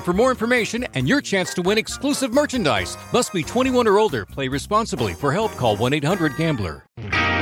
for more information and your chance to win exclusive merchandise. Must be 21 or older. Play responsibly. For help, call 1-800-GAMBLER. Oh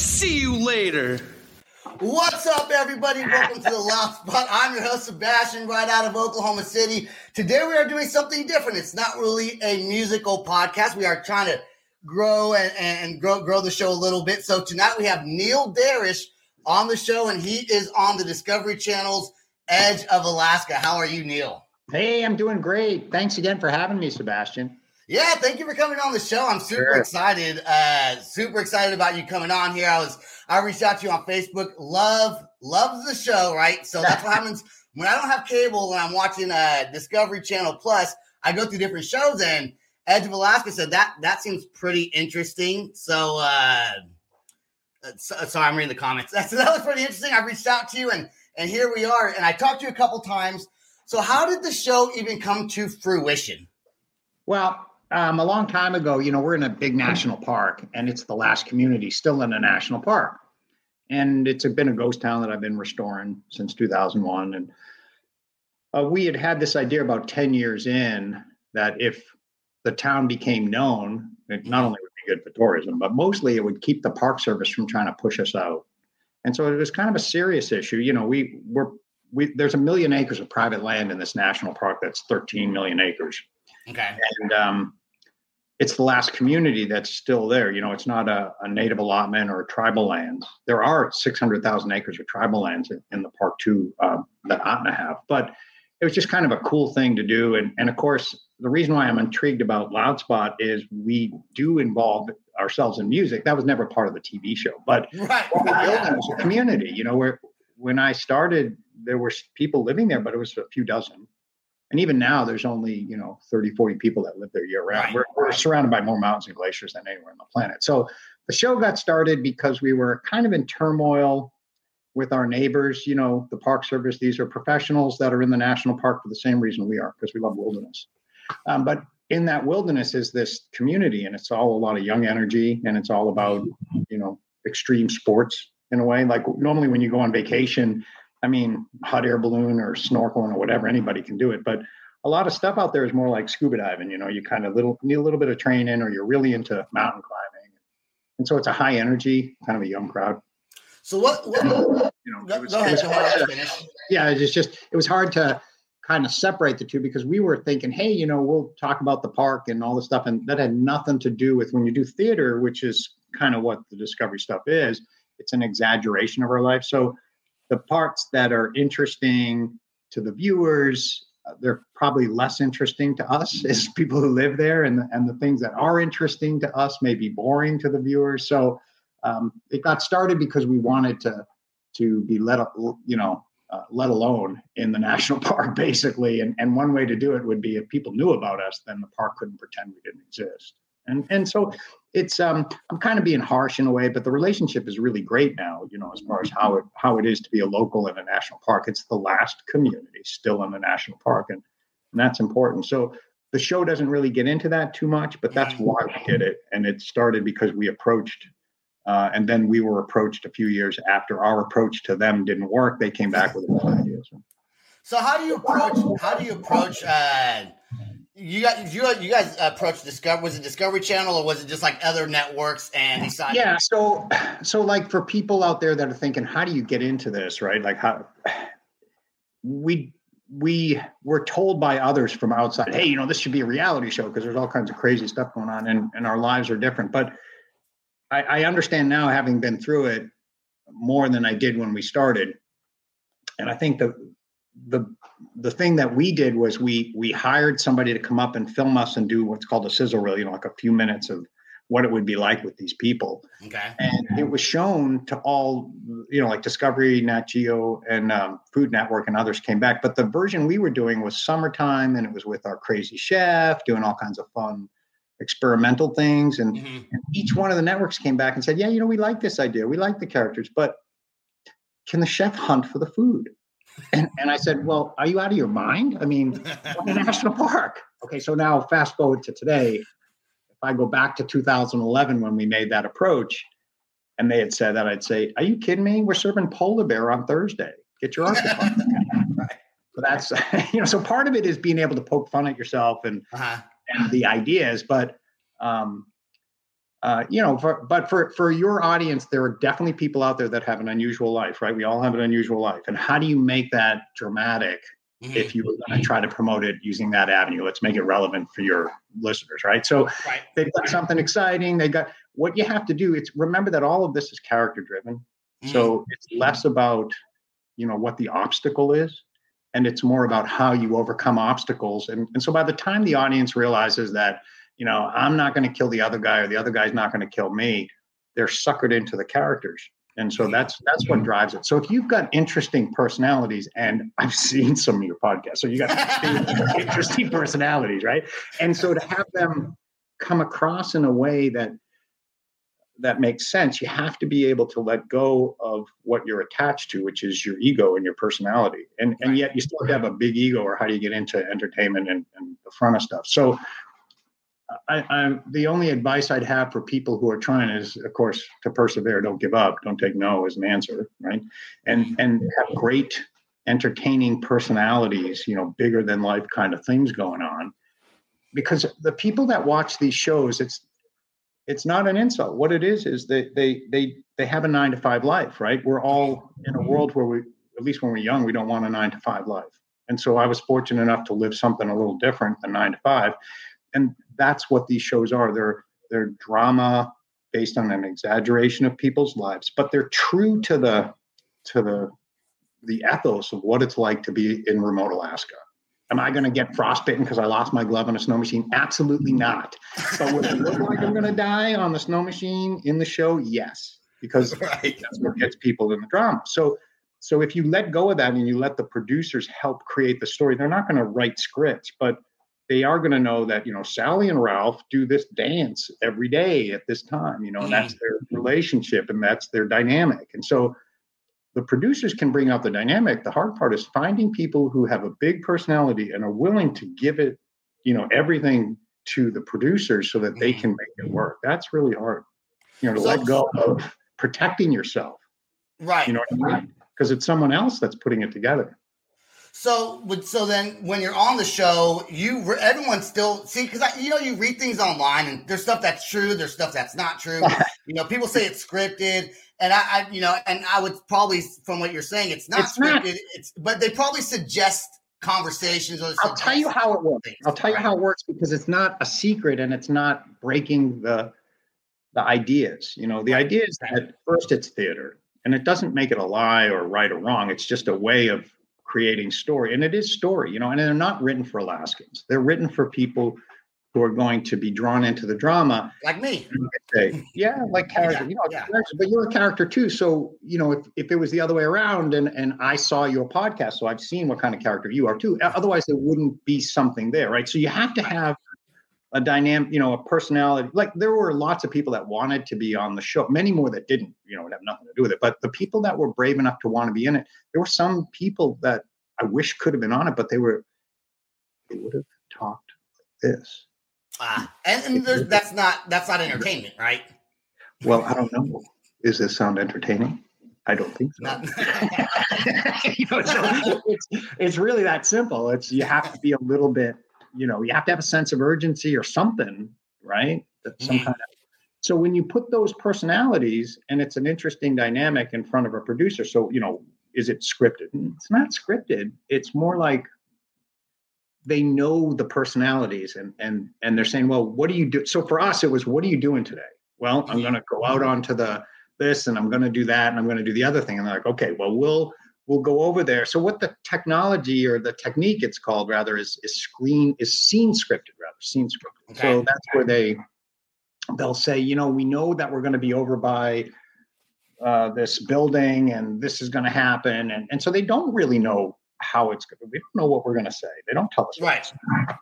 see you later. What's up, everybody? Welcome to the Loud Spot. I'm your host, Sebastian, right out of Oklahoma City. Today, we are doing something different. It's not really a musical podcast. We are trying to grow and, and grow, grow the show a little bit. So, tonight we have Neil Darish on the show, and he is on the Discovery Channel's Edge of Alaska. How are you, Neil? Hey, I'm doing great. Thanks again for having me, Sebastian. Yeah, thank you for coming on the show. I'm super Sure. excited. Uh, super excited about you coming on here. I was I reached out to you on Facebook. Love loves the show, right? So that's what happens when I don't have cable and I'm watching uh, Discovery Channel Plus. I go through different shows and Edge of Alaska said that that seems pretty interesting. So uh, uh, so- sorry, I'm reading the comments. That's that was pretty interesting. I reached out to you and and here we are. And I talked to you a couple times. So how did the show even come to fruition? Well, um, a long time ago, you know, we're in a big national park, and it's the last community still in a national park. And it's been a ghost town that I've been restoring since 2001. And uh, we had had this idea about 10 years in that if the town became known, it not only would be good for tourism, but mostly it would keep the Park Service from trying to push us out. And so it was kind of a serious issue. You know, we were we there's a million acres of private land in this national park that's 13 million acres Okay. and um, it's the last community that's still there. You know, it's not a, a native allotment or tribal lands. There are 600,000 acres of tribal lands in, in the park too um, that Ahtna have, but it was just kind of a cool thing to do. And, and of course, the reason why I'm intrigued about Loudspot is we do involve ourselves in music. That was never part of the TV show, but Right. what we're building is a community. You know, where when I started, there were people living there, but it was a few dozen. And even now, there's only, you know, 30, 40 people that live there year round. Right. We're, we're surrounded by more mountains and glaciers than anywhere on the planet. So the show got started because we were kind of in turmoil with our neighbors. You know, the Park Service, these are professionals that are in the national park for the same reason we are, because we love wilderness. Um, but in that wilderness is this community, and it's all a lot of young energy, and it's all about, you know, extreme sports in a way. Like normally when you go on vacation, I mean, hot air balloon or snorkeling or whatever, anybody can do it. But a lot of stuff out there is more like scuba diving. You know, you kind of little need a little bit of training, or you're really into mountain climbing. And so it's a high energy, kind of a young crowd. So what? what you know, it was, go it was hard to- Finish. yeah, it's just it was hard to kind of separate the two because we were thinking, hey, you know, we'll talk about the park and all this stuff, and that had nothing to do with when you do theater, which is kind of what the discovery stuff is. It's an exaggeration of our life. So the parts that are interesting to the viewers, uh, they're probably less interesting to us as people who live there, and and the things that are interesting to us may be boring to the viewers. So um, it got started because we wanted to to be let you know uh, let alone in the national park basically and and one way to do it would be if people knew about us then the park couldn't pretend we didn't exist and and so it's um i'm kind of being harsh in a way but the relationship is really great now you know as far as how it how it is to be a local in a national park it's the last community still in the national park and, and that's important so the show doesn't really get into that too much but that's why we did it and it started because we approached uh, and then we were approached a few years after our approach to them didn't work. They came back with a new idea. So, So how do you approach? How do you approach? Uh, you got you you guys approached Discovery? Was it Discovery Channel or was it just like other networks and decided? yeah. So, so like for people out there that are thinking, how do you get into this? Right? Like how we we were told by others from outside, hey, you know, this should be a reality show because there's all kinds of crazy stuff going on, and and our lives are different. But I, I understand now, having been through it more than I did when we started, and I think the the the thing that we did was we we hired somebody to come up and film us and do what's called a sizzle reel, you know, like a few minutes of what it would be like with these people. Okay. and it was shown to all you know like discovery nat geo and um, food network and others came back. But the version we were doing was summertime and it was with our crazy chef doing all kinds of fun experimental things. And, Mhm. and each one of the networks came back and said yeah you know we like this idea. We like the characters but can the chef hunt for the food and, and i said well are you out of your mind i mean a national park okay so now fast forward to today if I go back to 2011 when we made that approach and they had said that, I'd say, Are you kidding me? We're serving polar bear on Thursday. Get your artichoke. So that's, you know, so part of it is being able to poke fun at yourself and, Uh-huh. and the ideas, but, um, uh, you know, for, but for, for your audience, there are definitely people out there that have an unusual life, right? We all have an unusual life. And how do you make that dramatic Mhm. if you were going to try to promote it using that avenue? Let's make it relevant for your listeners, right? So, Right. they've got something exciting. They got what you have to do. It's remember that all of this is character driven. Mm-hmm. So it's less about you know what the obstacle is, and it's more about how you overcome obstacles. And and so by the time the audience realizes that you know I'm not going to kill the other guy or the other guy's not going to kill me, they're suckered into the characters. And so that's that's what drives it. So if you've got interesting personalities, and I've seen some of your podcasts, so you got interesting personalities, right? And so to have them come across in a way that that makes sense, you have to be able to let go of what you're attached to, which is your ego and your personality. And and yet you still have to have a big ego, or how do you get into entertainment and, and the front of stuff? So I, I'm the only advice I'd have for people who are trying is, of course, to persevere. Don't give up. Don't take no as an answer, right? And and have great, entertaining personalities. You know, bigger than life kind of things going on. Because the people that watch these shows, it's it's not an insult. What it is is they they they they have a nine to five life, right? We're all in a world where we, at least when we're young, we don't want a nine to five life. And so I was fortunate enough to live something a little different than nine to five and that's what these shows are. They're they're drama based on an exaggeration of people's lives but they're true to the to the the ethos of what it's like to be in remote alaska. Am i going to get frostbitten because i lost my glove on a snow machine? Absolutely not. But would it look like i'm going to die on the snow machine in the show? Yes because Right. that's what gets people in the drama. So so if you let go of that and you let the producers help create the story they're not going to write scripts but they are going to know that you know Sally and Ralph do this dance every day at this time, you know, and that's mm. their relationship and that's their dynamic. And so the producers can bring out the dynamic. The hard part is finding people who have a big personality and are willing to give it, you know, everything to the producers so that they mm. can make it work. That's really hard. You know, to So- let go of protecting yourself. Right. You know what I mean? Because it's someone else that's putting it together. So, would so then when you're on the show, you everyone still see because you know you read things online and there's stuff that's true, there's stuff that's not true. you know, people say it's scripted, and I, I, you know, and I would probably from what you're saying, it's not It's scripted. not. It's but they probably suggest conversations. Or I'll tell you how it works. things, I'll tell you how it works because it's not a secret and it's not breaking the the ideas. You know, the idea is that first it's theater and it doesn't make it a lie or right or wrong. It's just a way of creating story. And it is story, you know, and they're not written for Alaskans. They're written for people who are going to be drawn into the drama like me. yeah, like character, Yeah, you know, yeah. character, but you're a character too. So, you know, if, if it was the other way around and and I saw your podcast, so I've seen what kind of character you are too. Otherwise, there wouldn't be something there, right? So you have to have a dynamic, you know, a personality. Like there were lots of people that wanted to be on the show, many more that didn't, you know, would have nothing to do with it. But the people that were brave enough to want to be in it, there were some people that I wish could have been on it, but they were they would have talked like this. Ah, and, and that's not that's not entertainment, right? Well, I don't know. Does this sound entertaining? I don't think so. You know, so it's it's really that simple. It's you have to be a little bit, you know, you have to have a sense of urgency or something, right? That some Mhm. kind of so when you put those personalities and it's an interesting dynamic in front of a producer, so you know, is it scripted? It's not scripted. It's more like they know the personalities and and and they're saying, well, what do you do? So for us, it was, what are you doing today? Well, I'm going to go out onto the this and I'm going to do that and I'm going to do the other thing. And they're like, okay, well, we'll we'll go over there. So what the technology or the technique it's called rather is is screen is scene scripted rather scene scripted. So that's where they they'll say, you know, we know that we're going to be over by uh, this building and this is going to happen, and and so they don't really know how it's going. to We don't know what we're going to say. They don't tell us. right.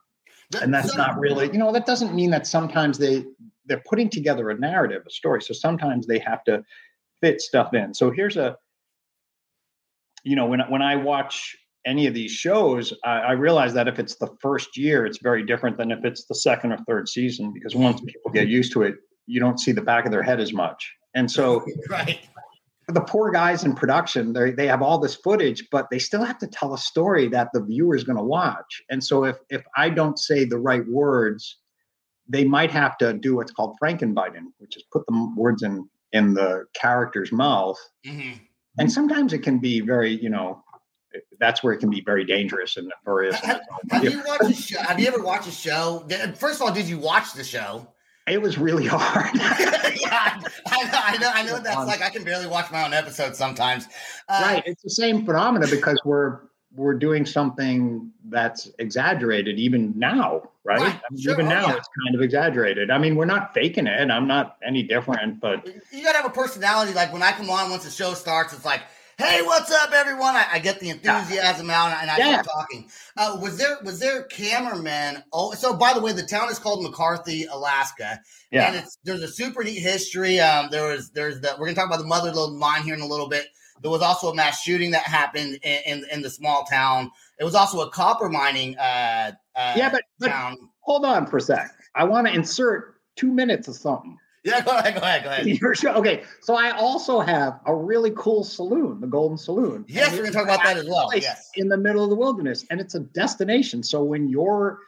And that's not really, you know, that doesn't mean that sometimes they they're putting together a narrative, a story. So sometimes they have to fit stuff in. So here's a, you know, when when I watch any of these shows, I, I realize that if it's the first year, it's very different than if it's the second or third season because once people get used to it, you don't see the back of their head as much. And so right. the poor guys in production, they they have all this footage, but they still have to tell a story that the viewer is going to watch. And so if if I don't say the right words, they might have to do what's called Frankenbiting, which is put the words in in the character's mouth. hmm And sometimes it can be very, you know, that's where it can be very dangerous and nefarious. Have, have you watched a show? Have you ever watched a show? First of all, did you watch the show? It was really hard. yeah, I know, I know, I know. That's like I can barely watch my own episodes sometimes. Uh, right it's the same phenomena because we're we're doing something that's exaggerated even now right, Right, I mean, sure, even oh, now yeah. it's kind of exaggerated i mean we're not faking it i'm not any different but You gotta have a personality. Like when I come on, once the show starts, it's like, "Hey, what's up, everyone?" I, I get the enthusiasm out, and I Yeah. start talking. Uh, was there was there a cameraman? Oh, so by the way, the town is called McCarthy, Alaska, Yeah, and it's there's a super neat history. Um, there was there's the we're gonna talk about the mother lode mine here in a little bit. There was also a mass shooting that happened in in, in the small town. It was also a copper mining uh, uh yeah but, but town. hold on for a sec i want to insert two minutes of something Yeah, go ahead, go ahead, go ahead. Your show- okay so i also have a really cool saloon the golden saloon Yes, we're gonna talk about that as well. Yes. in the middle of the wilderness and it's a destination so when your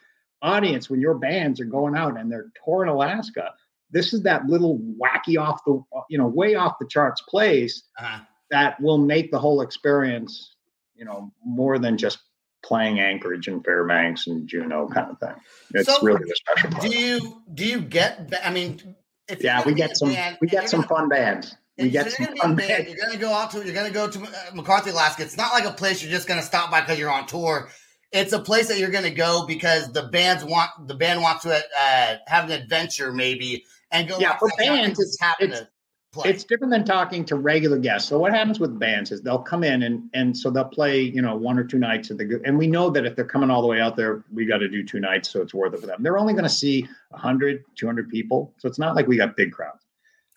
audience when your bands are going out and they're touring alaska this is that little wacky off the you know way off the charts place Uh-huh. That will make the whole experience you know more than just playing anchorage and fairbanks and juneau kind of thing it's So, really the special part Do you do you get? I mean, if yeah we get some band we get some gonna- fun bands we get some fun band. bands You're gonna go out to. You're gonna go to uh, McCarthy, Alaska. It's not like a place you're just gonna stop by because you're on tour. It's a place that you're gonna go because the bands want the band wants to uh, have an adventure maybe and go. Yeah, for bands, it's- it's- to play. it's different than talking to regular guests. So what happens with bands is they'll come in and and so they'll play, you know, one or two nights at the and we know that if they're coming all the way out there, we got to do two nights so it's worth it for them. They're only going to see 100, 200 people. So it's not like we got big crowds.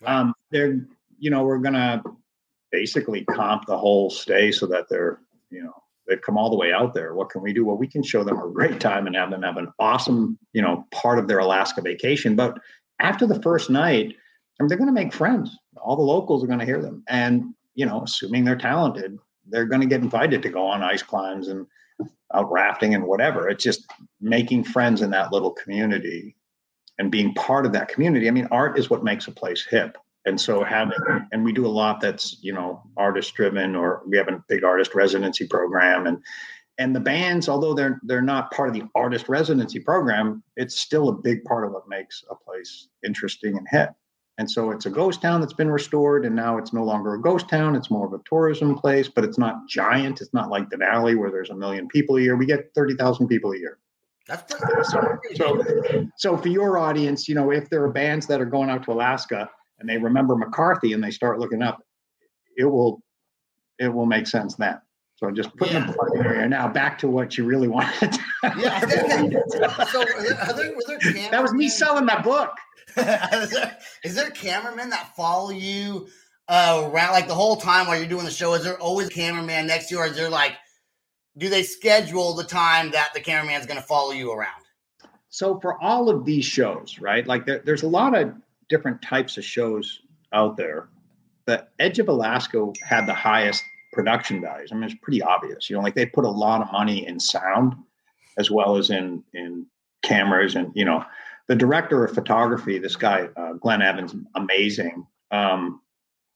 Um they're you know, we're going to basically comp the whole stay so that they're, you know, they've come all the way out there. What can we do? Well, we can show them a great time and have them have an awesome, you know, part of their Alaska vacation. But after the first night, Mean, they're going to make friends. All the locals are going to hear them, and you know, assuming they're talented, they're going to get invited to go on ice climbs and out rafting and whatever. It's just making friends in that little community and being part of that community. I mean, art is what makes a place hip. And so having, and we do a lot that's, you know, artist driven, or we have a big artist residency program. And, and the bands, although they're, they're not part of the artist residency program, it's still a big part of what makes a place interesting and hip. And so it's a ghost town that's been restored, and now it's no longer a ghost town. It's more of a tourism place, but it's not giant. It's not like Denali where there's a million people a year. We get 30,000 people a year. That's so, so, so for your audience, you know, if there are bands that are going out to Alaska and they remember McCarthy and they start looking up, it will it will make sense then. So I'm just putting yeah. the here. Now back to what you really wanted. yeah. so are there, are there, there that was me selling my book. is, there, cameramen that follow you uh, around like the whole time while you're doing the show? Is there always a cameraman next to you, or is there like, do they schedule the time that the cameraman is going to follow you around? So for all of these shows, right? Like there, there's a lot of different types of shows out there. The Edge of Alaska had the highest production values. I mean, it's pretty obvious. You know, like they put a lot of money in sound as well as in in cameras and you know the director of photography, this guy, uh, Glenn Evans, amazing. Um,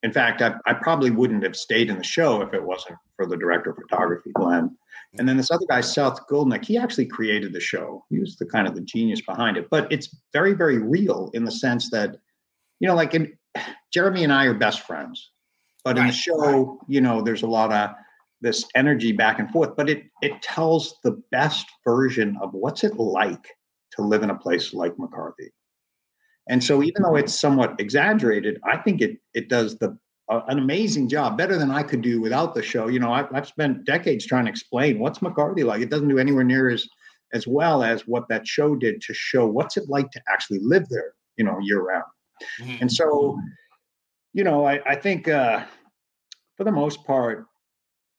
in fact, I, I, probably wouldn't have stayed in the show if it wasn't for the director of photography, Glenn. And then this other guy, Seth Goldnick, he actually created the show. He was the kind of the genius behind it. But it's very, very real in the sense that, you know, like in, Jeremy and I are best friends. But right. in the show, you know, there's a lot of this energy back and forth, but it it tells the best version of what's it like to live in a place like McCarthy. And so, even though it's somewhat exaggerated, I think it it does the uh, an amazing job, better than I could do without the show. You know, I've, I've spent decades trying to explain what's McCarthy like. It doesn't do anywhere near as as well as what that show did to show what's it like to actually live there, you know, year round. Mm-hmm. And so, you know, I, I think uh, for the most part,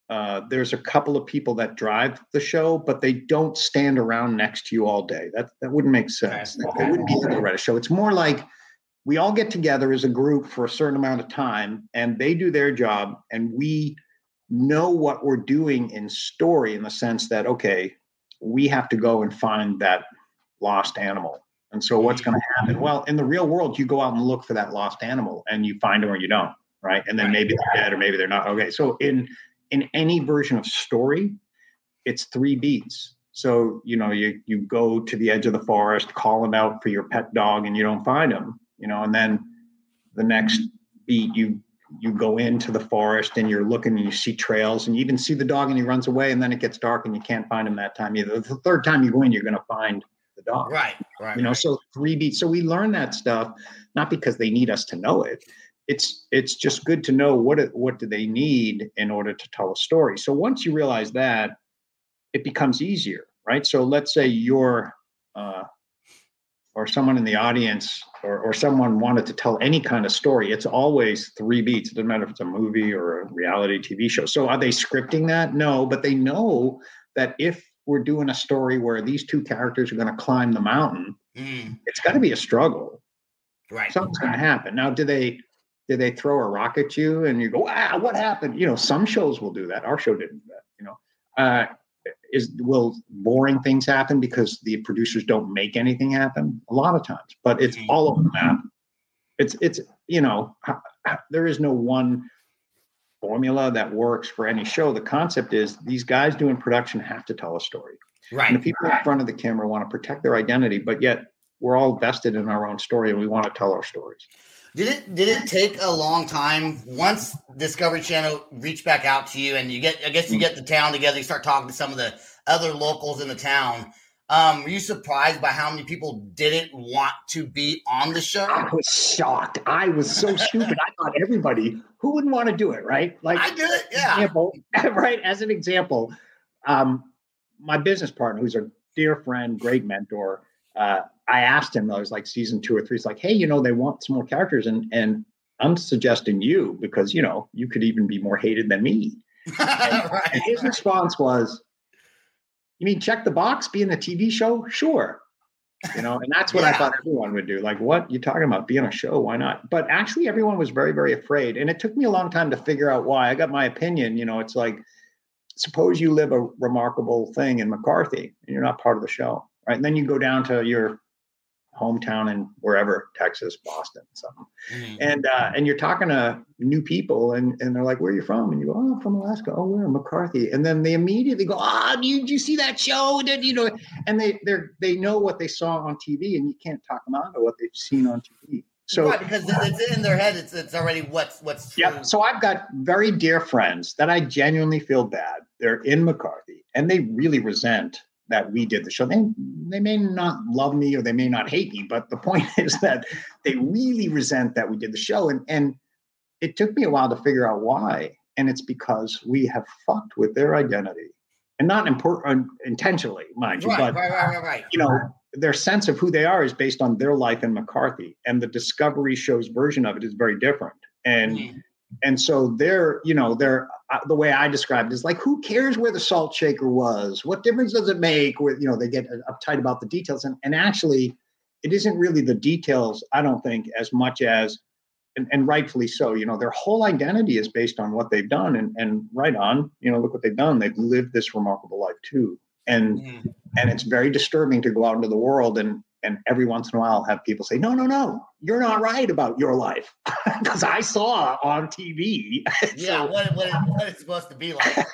uh, there's a couple of people that drive the show, but they don't stand around next to you all day. That that wouldn't make sense. They wouldn't be able to write a show. It's more like we all get together as a group for a certain amount of time, and they do their job, and we know what we're doing in story in the sense that okay, we have to go and find that lost animal. And so, what's going to happen? Well, in the real world, you go out and look for that lost animal, and you find them or you don't, right? And then maybe they're dead or maybe they're not. Okay, so in in any version of story, it's three beats. So, you know, you you go to the edge of the forest, call calling out for your pet dog and you don't find him, you know, and then the next beat you you go into the forest and you're looking and you see trails and you even see the dog and he runs away and then it gets dark and you can't find him that time either. The third time you go in, you're going to find the dog. Right. Right. You know, so three beats. So we learn that stuff not because they need us to know it it's it's just good to know what it, what do they need in order to tell a story. So once you realize that, it becomes easier, right? So let's say you're uh, or someone in the audience or, or someone wanted to tell any kind of story, it's always three beats. It doesn't matter if it's a movie or a reality TV show. So are they scripting that? No, but they know that if we're doing a story where these two characters are going to climb the mountain, mm. it's got to be a struggle. Right. Something's going to happen. Now, do they did they throw a rock at you and you go, ah, what happened? You know, some shows will do that. Our show didn't do that, you know. Uh, is will boring things happen because the producers don't make anything happen? A lot of times, but it's all over the map. It's it's you know, there is no one formula that works for any show. The concept is these guys doing production have to tell a story. Right. And the people in front of the camera want to protect their identity, but yet we're all vested in our own story and we want to tell our stories. Did it did it take a long time once Discovery Channel reached back out to you and you get I guess you get the town together, you start talking to some of the other locals in the town. Um, were you surprised by how many people didn't want to be on the show? I was shocked. I was so stupid. I thought everybody who wouldn't want to do it, right? Like I did it, yeah. Example, right. As an example, um, my business partner, who's a dear friend, great mentor, uh, I asked him, I was like season two or three, it's like, hey, you know, they want some more characters, and and I'm suggesting you because you know you could even be more hated than me. Right. and his response was, "You mean check the box, be in a TV show? Sure." You know, and that's what yeah. I thought everyone would do. Like, what you talking about? Be on a show? Why not? But actually, everyone was very, very afraid, and it took me a long time to figure out why. I got my opinion. You know, it's like suppose you live a remarkable thing in McCarthy and you're not part of the show, right? And then you go down to your hometown and wherever Texas, Boston, something, mm-hmm. and uh, and you're talking to new people and and they're like, "Where are you from?" And you go, "Oh, I'm from Alaska." "Oh, where?" McCarthy, and then they immediately go, "Ah, oh, you, you see that show?" Did you know? And they they they know what they saw on TV, and you can't talk them out of what they've seen on TV. So right, because it's in their head, it's it's already what's what's true. Yeah. So I've got very dear friends that I genuinely feel bad. They're in McCarthy, and they really resent that we did the show. They they may not love me or they may not hate me, but the point is that they really resent that we did the show. And and it took me a while to figure out why. And it's because we have fucked with their identity. And not important intentionally, mind you, right, but right, right, right, you know, their sense of who they are is based on their life in McCarthy, and the Discovery show's version of it is very different. And mm. And so they're, you know, they're uh, the way I described it is like, who cares where the salt shaker was? What difference does it make? where you know, they get uptight about the details, and and actually, it isn't really the details. I don't think as much as and, and, rightfully so. You know, their whole identity is based on what they've done, and and right on. You know, look what they've done. They've lived this remarkable life too and mm. and it's very disturbing to go out into the world and and every once in a while have people say no no no you're not right about your life because i saw on tv yeah so, what, what, what it's supposed to be like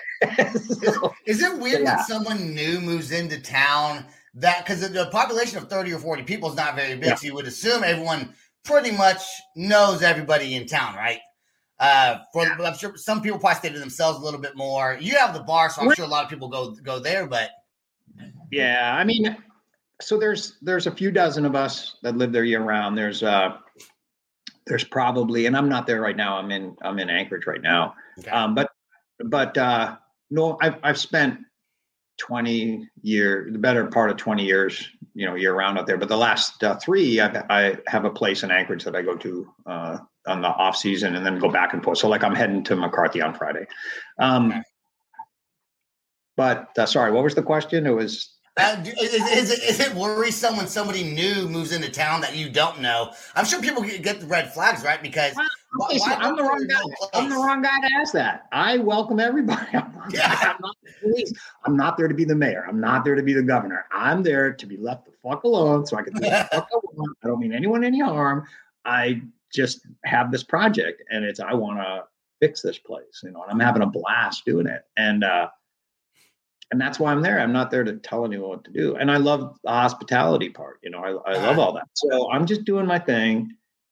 so, is, is, it weird yeah. when someone new moves into town that because the population of 30 or 40 people is not very big yeah. so you would assume everyone pretty much knows everybody in town right uh, for yeah. I'm sure some people probably stay to themselves a little bit more. You have the bar, so I'm sure a lot of people go go there. But yeah, I mean, so there's there's a few dozen of us that live there year round. There's uh there's probably, and I'm not there right now. I'm in I'm in Anchorage right now. Okay. Um, but but uh no, I've I've spent 20 year the better part of 20 years you know year round out there but the last uh, three I've, i have a place in anchorage that i go to uh, on the off season and then go back and forth so like i'm heading to mccarthy on friday um, okay. but uh, sorry what was the question it was uh, is, is, it, is it worrisome when somebody new moves into town that you don't know? I'm sure people get the red flags, right? Because well, why, why I'm the wrong guy. I'm the wrong guy to ask that. I welcome everybody. I'm not, yeah. I'm not the police. I'm not there to be the mayor. I'm not there to be the governor. I'm there to be left the fuck alone so I can do the fuck I want. I don't mean anyone any harm. I just have this project and it's I want to fix this place, you know, and I'm having a blast doing it. And uh and that's why I'm there. I'm not there to tell anyone what to do. And I love the hospitality part. You know, I, I love all that. So I'm just doing my thing.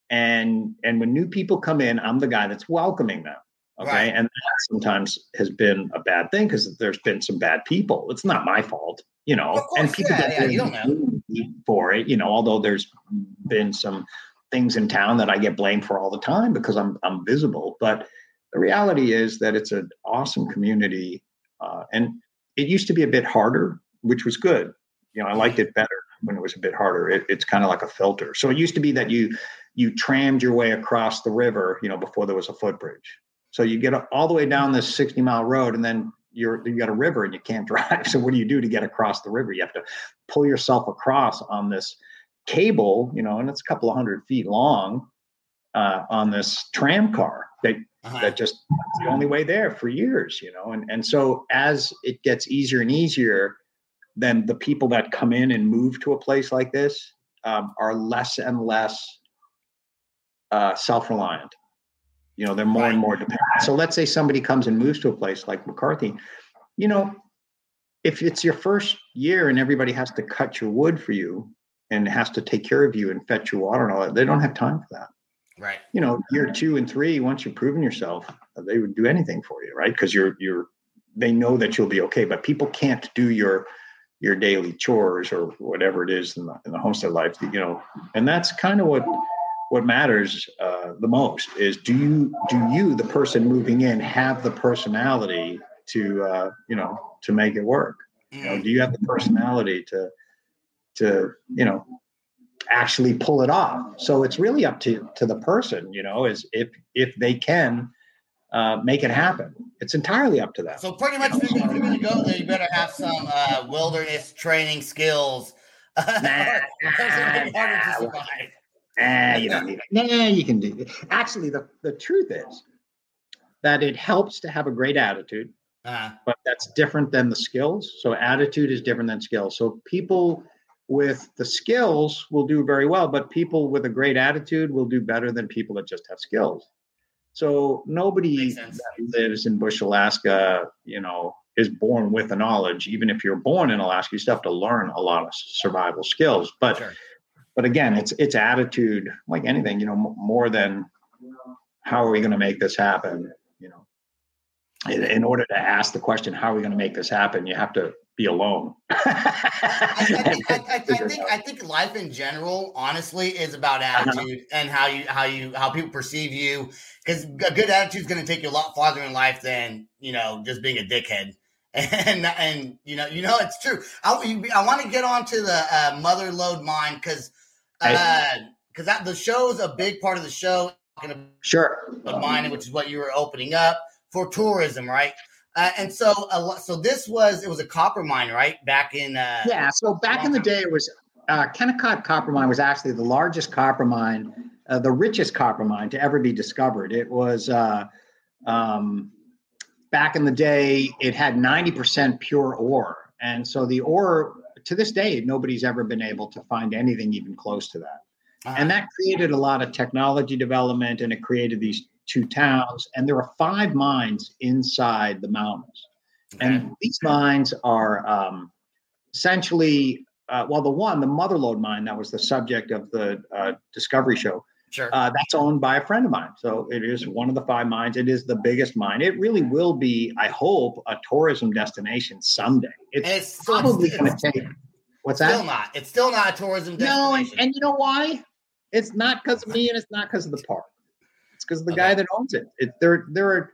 And and when new people come in, I'm the guy that's welcoming them. Okay. Right. And that sometimes has been a bad thing because there's been some bad people. It's not my fault, you know. Course, and people yeah, get yeah, for it, you know, although there's been some things in town that I get blamed for all the time because I'm I'm visible. But the reality is that it's an awesome community. Uh, and it used to be a bit harder, which was good. You know, I liked it better when it was a bit harder. It, it's kind of like a filter. So it used to be that you you trammed your way across the river, you know, before there was a footbridge. So you get all the way down this 60 mile road and then you're you got a river and you can't drive. So what do you do to get across the river? You have to pull yourself across on this cable, you know, and it's a couple of hundred feet long uh, on this tram car that uh-huh. that just the only way there for years, you know. And and so as it gets easier and easier, then the people that come in and move to a place like this um, are less and less uh, self-reliant. You know, they're more and more dependent. So let's say somebody comes and moves to a place like McCarthy. You know, if it's your first year and everybody has to cut your wood for you and has to take care of you and fetch your water and all that, they don't have time for that. Right. You know, year two and three, once you've proven yourself, they would do anything for you, right? Because you're you're they know that you'll be okay. But people can't do your your daily chores or whatever it is in the, in the homestead life, you know, and that's kind of what what matters uh, the most is do you do you the person moving in have the personality to uh, you know to make it work you know do you have the personality to to you know actually pull it off. So it's really up to to the person, you know, is if if they can uh, make it happen. It's entirely up to them. So pretty much, if you're going to go there, you better have some uh, wilderness training skills. nah, nah, nah, you don't need it. Nah, you can do it. Actually, the, the truth is that it helps to have a great attitude. Uh, but that's different than the skills. So attitude is different than skills. So people with the skills will do very well, but people with a great attitude will do better than people that just have skills. So nobody that lives in Bush, Alaska, you know, is born with the knowledge. Even if you're born in Alaska, you still have to learn a lot of survival skills. But sure. but again, it's it's attitude, like anything, you know, m- more than how are we going to make this happen, you know. In, in order to ask the question, how are we going to make this happen, you have to be alone. I, I think I, I, think I think life in general, honestly, is about Uh-huh. attitude and how you how you how people perceive you. Because a good attitude is going to take you a lot farther in life than you know just being a dickhead. And and you know you know it's true. I I want to get on to the uh, mother lode mine because because that the show is a big part of the show. Sure. about mining, which is what you were opening up for tourism, right? Uh, and so, so this was it was a copper mine, right? Back in uh, Yeah. So back in the day, it was uh, Kennecott Copper Mine was actually the largest copper mine, uh, the richest copper mine to ever be discovered. It was uh, um, back in the day. It had ninety percent pure ore, and so the ore to this day nobody's ever been able to find anything even close to that. uh, and that created a lot of technology development and it created these two towns and there are five mines inside the mountains and these mines are um, essentially uh, well the one the motherlode mine that was the subject of the uh, discovery show sure. uh, that's owned by a friend of mine so it is one of the five mines it is the biggest mine it really will be i hope a tourism destination someday it's, it's- probably going to take what's that Still not. It's still not a tourism destination. no, and, and you know why? It's not because of me, and it's not because of the park. It's because of the guy that owns it. it. There, there are,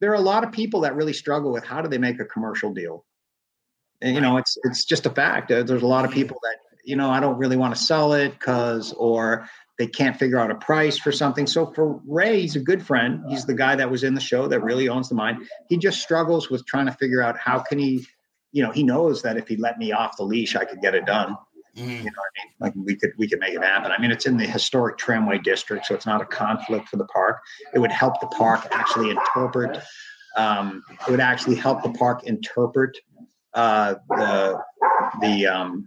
there are a lot of people that really struggle with how do they make a commercial deal. And you know, it's it's just a fact. Uh, There's a lot of people that you know I don't really want to sell it because or they can't figure out a price for something. So for Ray, he's a good friend. He's the guy that was in the show that really owns the mine. He just struggles with trying to figure out how can he, you know, he knows that if he let me off the leash, I could get it done. You know I mean? Like we could we could make it happen. I mean, it's in the historic tramway district, so it's not a conflict for the park. It would help the park actually interpret. Um, it would actually help the park interpret uh, the the um,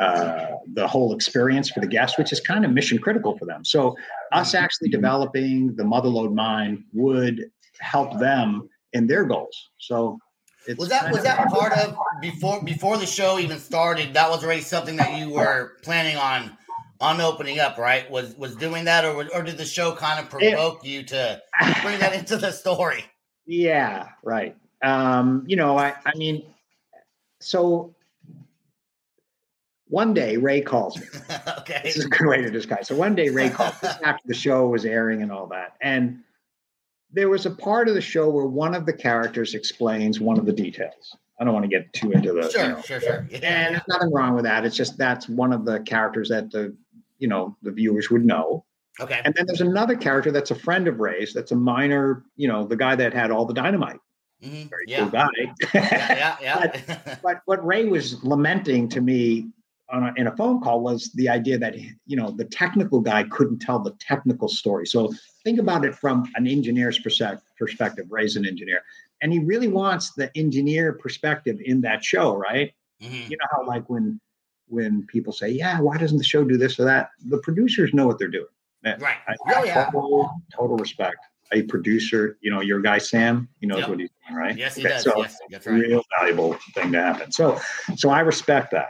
uh, the whole experience for the guests, which is kind of mission critical for them. So us actually developing the Motherlode mine would help them in their goals. So it's Was that was that part of before before the show even started? That was already something that you were planning on on opening up, right? Was was doing that, or or did the show kind of provoke you to bring that into the story? Yeah, right. Um, you know, I, I mean, so one day Ray calls me. okay, This is a good way to describe. So one day Ray called me after the show was airing and all that, and there was a part of the show where one of the characters explains one of the details. I don't want to get too into the. you sure, know, sure, sure. and there's nothing wrong with that. It's just that's one of the characters that the you know the viewers would know. Okay, And then there's another character that's a friend of Ray's. That's a miner, you know, the guy that had all the dynamite. Mhm. Very yeah. cool guy. yeah, yeah, yeah. but what Ray was lamenting to me on a, in a phone call was the idea that you know the technical guy couldn't tell the technical story. So think about it from an engineer's perspective. Ray's an engineer, and he really wants the engineer perspective in that show, right? Mhm. You know how like when when people say, "Yeah, why doesn't the show do this or that?" The producers know what they're doing. Right. I, Oh, yeah. total, total respect. A producer, you know, your guy Sam, he knows Yep. what he's doing, right? Yes, he Okay, does. So yes, that's right. real valuable thing to happen. So, so I respect that.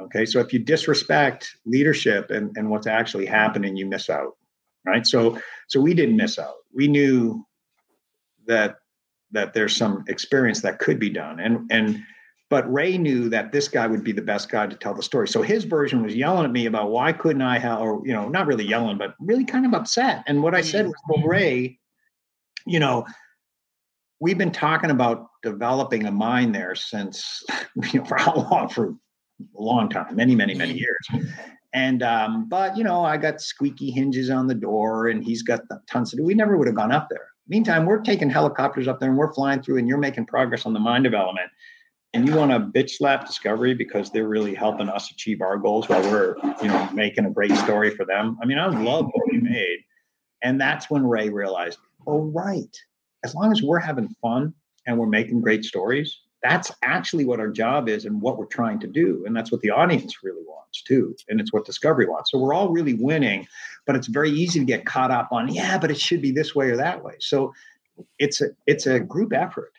Okay, so if you disrespect leadership and, and what's actually happening, you miss out, right? So, so we didn't miss out. We knew that that there's some experience that could be done, and and but Ray knew that this guy would be the best guy to tell the story. So his version was yelling at me about why couldn't I have, or you know, not really yelling, but really kind of upset. And what I said was, well, mm-hmm. Ray, you know, we've been talking about developing a mine there since you know for how long for a long time many many many years. And um but you know i got squeaky hinges on the door and he's got the tons to do we never would have gone up there. Meantime we're taking helicopters up there and we're flying through and you're making progress on the mine development. And you want to bitch slap discovery because they're really helping us achieve our goals while we're you know making a great story for them. I mean i love what we made. And that's when ray realized oh right. As long as we're having fun and we're making great stories, that's actually what our job is and what we're trying to do. And that's what the audience really wants too. And it's what Discovery wants. So we're all really winning, but it's very easy to get caught up on, yeah, but it should be this way or that way. So it's a it's a group effort.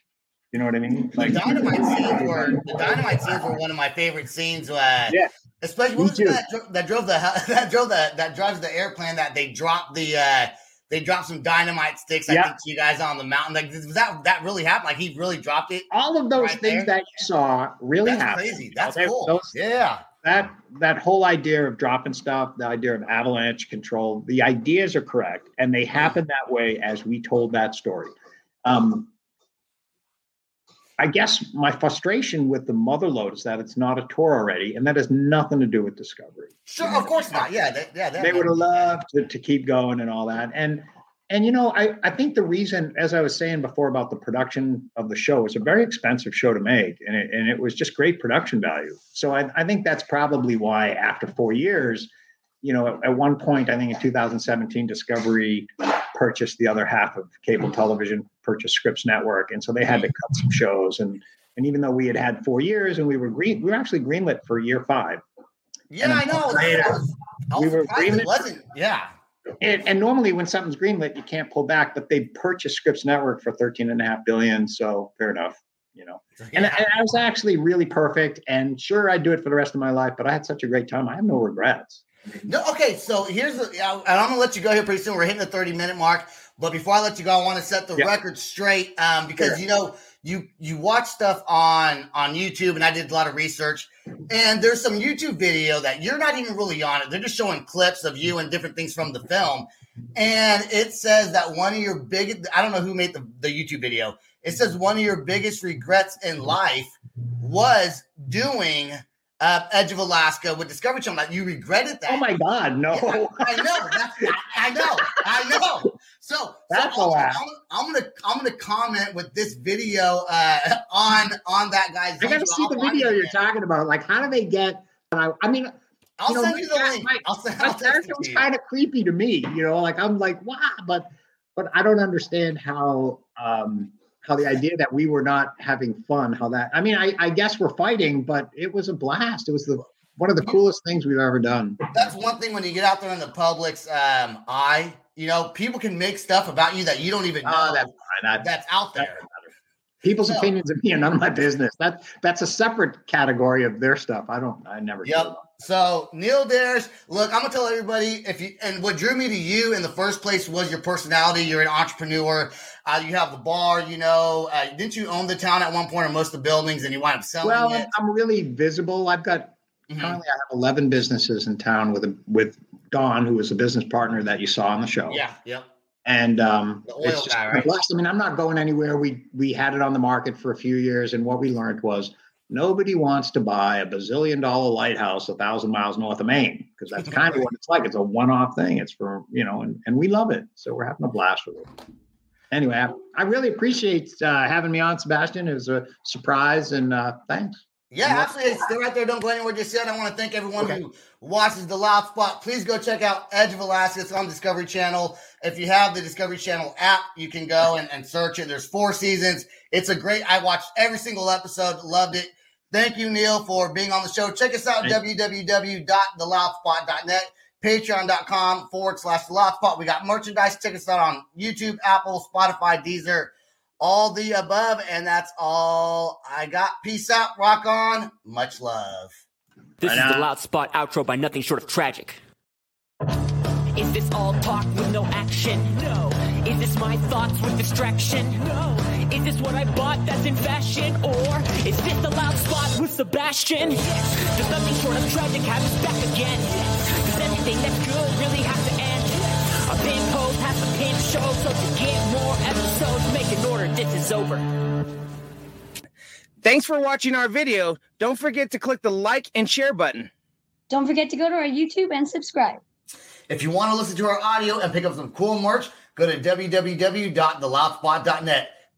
You know what I mean? Like the dynamite scenes were the dynamite scenes were one of my favorite scenes. Uh, yeah, especially that, that drove the that drove the that drives the airplane that they dropped the uh, they dropped some dynamite sticks. I think to you guys on the mountain. Like that that really happened? Like he really dropped it. All of those right things there? that you saw really happened. That's happened. Crazy. That's cool. Those, yeah. That that whole idea of dropping stuff, the idea of avalanche control, the ideas are correct, and they happen that way as we told that story. Um, I guess my frustration with the Motherlode is that it's not a tour already, and that has nothing to do with Discovery. Sure, of course not. Yeah, they, yeah, they would have loved to, to keep going and all that. And and you know, I I think the reason, as I was saying before about the production of the show, it's a very expensive show to make, and it, and it was just great production value. So I I think that's probably why after four years, you know, at, at one point, I think in 2017, Discovery purchased the other half of cable mm. television, purchased Scripps Network, and so they had to mm. cut some shows. And and even though we had had four years and we were green, we were actually greenlit for year five. Yeah, I know. Later, I was, I was we were greenlit. wasn't. Yeah. And, and, normally when something's greenlit, you can't pull back, but they purchased Scripps Network for 13 and a half billion. So fair enough, you know. Yeah. And, and I was actually really perfect. And sure, I'd do it for the rest of my life, but I had such a great time. I have no regrets. No, okay. So here's the, and I'm gonna let you go here pretty soon. We're hitting the 30 minute mark, but before I let you go, I want to set the yeah. record straight um, because sure. you know you you watch stuff on on YouTube, and I did a lot of research, and there's some YouTube video that you're not even really on it. They're just showing clips of you and different things from the film, and it says that one of your biggest I don't know who made the, the YouTube video. It says one of your biggest regrets in life was doing uh, Edge of Alaska with Discovery Channel. You regretted that. Oh my God, no! Yeah, I know. That's, I know. I know. So that's so I'm, I'm, I'm, gonna I'm gonna comment with this video uh, on on that guy's. I got to see the video you're talking about. Like, how do they get? I, I mean. I'll you know, send you the link. My, I'll send, I'll character was kind of creepy to me, you know. Like I'm like, wow, but but I don't understand how um how the idea that we were not having fun, how that, I mean, I, I guess we're fighting, but it was a blast. It was the, one of the coolest things we've ever done. That's one thing when you get out there in the public's um, eye, you know, people can make stuff about you that you don't even ah, know that's, that, that's out there. People's so, opinions of me are none of my business. That that's a separate category of their stuff. I don't. I never. Yep. So Neil Darish, look, I'm gonna tell everybody if you and what drew me to you in the first place was your personality. You're an entrepreneur. Uh, you have the bar. You know, uh, didn't you own the town at one point or most of the buildings, and you wind up selling well, it? I'm really visible. I've got mm-hmm. currently I have 11 businesses in town with a, with Don, who was a business partner that you saw on the show. Yeah. Yeah. And um, the oil guy, right? I mean, I'm not going anywhere. We we had it on the market for a few years, and what we learned was nobody wants to buy a bazillion dollar lighthouse a thousand miles north of Maine because that's kind of what it's like. It's a one off thing. It's for you know, and, and we love it, so we're having a blast with it. Anyway, I, I really appreciate uh, having me on, Sebastian. It was a surprise, and uh, thanks. Yeah, absolutely. Stay right there. Don't go anywhere just yet. I want to thank everyone okay. who watches the Loud Spot. Please go check out Edge of Alaska. It's on Discovery Channel. If you have the Discovery Channel app, you can go and, and search it. There's four seasons. It's a great. I watched every single episode. Loved it. Thank you, Neil, for being on the show. Check us out, www.theloudspot.net, patreon.com forward slash the Loud Spot. We got merchandise. Check us out on YouTube, Apple, Spotify, Deezer all the above. And that's all I got. Peace out. Rock on. Much love. This is the Loud Spot outro by nothing short of tragic. Is this all talk with no action? No. Is this my thoughts with distraction? No. Is this what I bought that's in fashion? Or is this the loud spot with Sebastian? Yes. Does nothing short of tragic have us back again? Yes. Does anything that's good really have to end? A pin post has a pin show, so to get more episodes, make an order. This is over. Thanks for watching our video. Don't forget to click the like and share button. Don't forget to go to our YouTube and subscribe. If you want to listen to our audio and pick up some cool merch, go to www.theloudspot.net.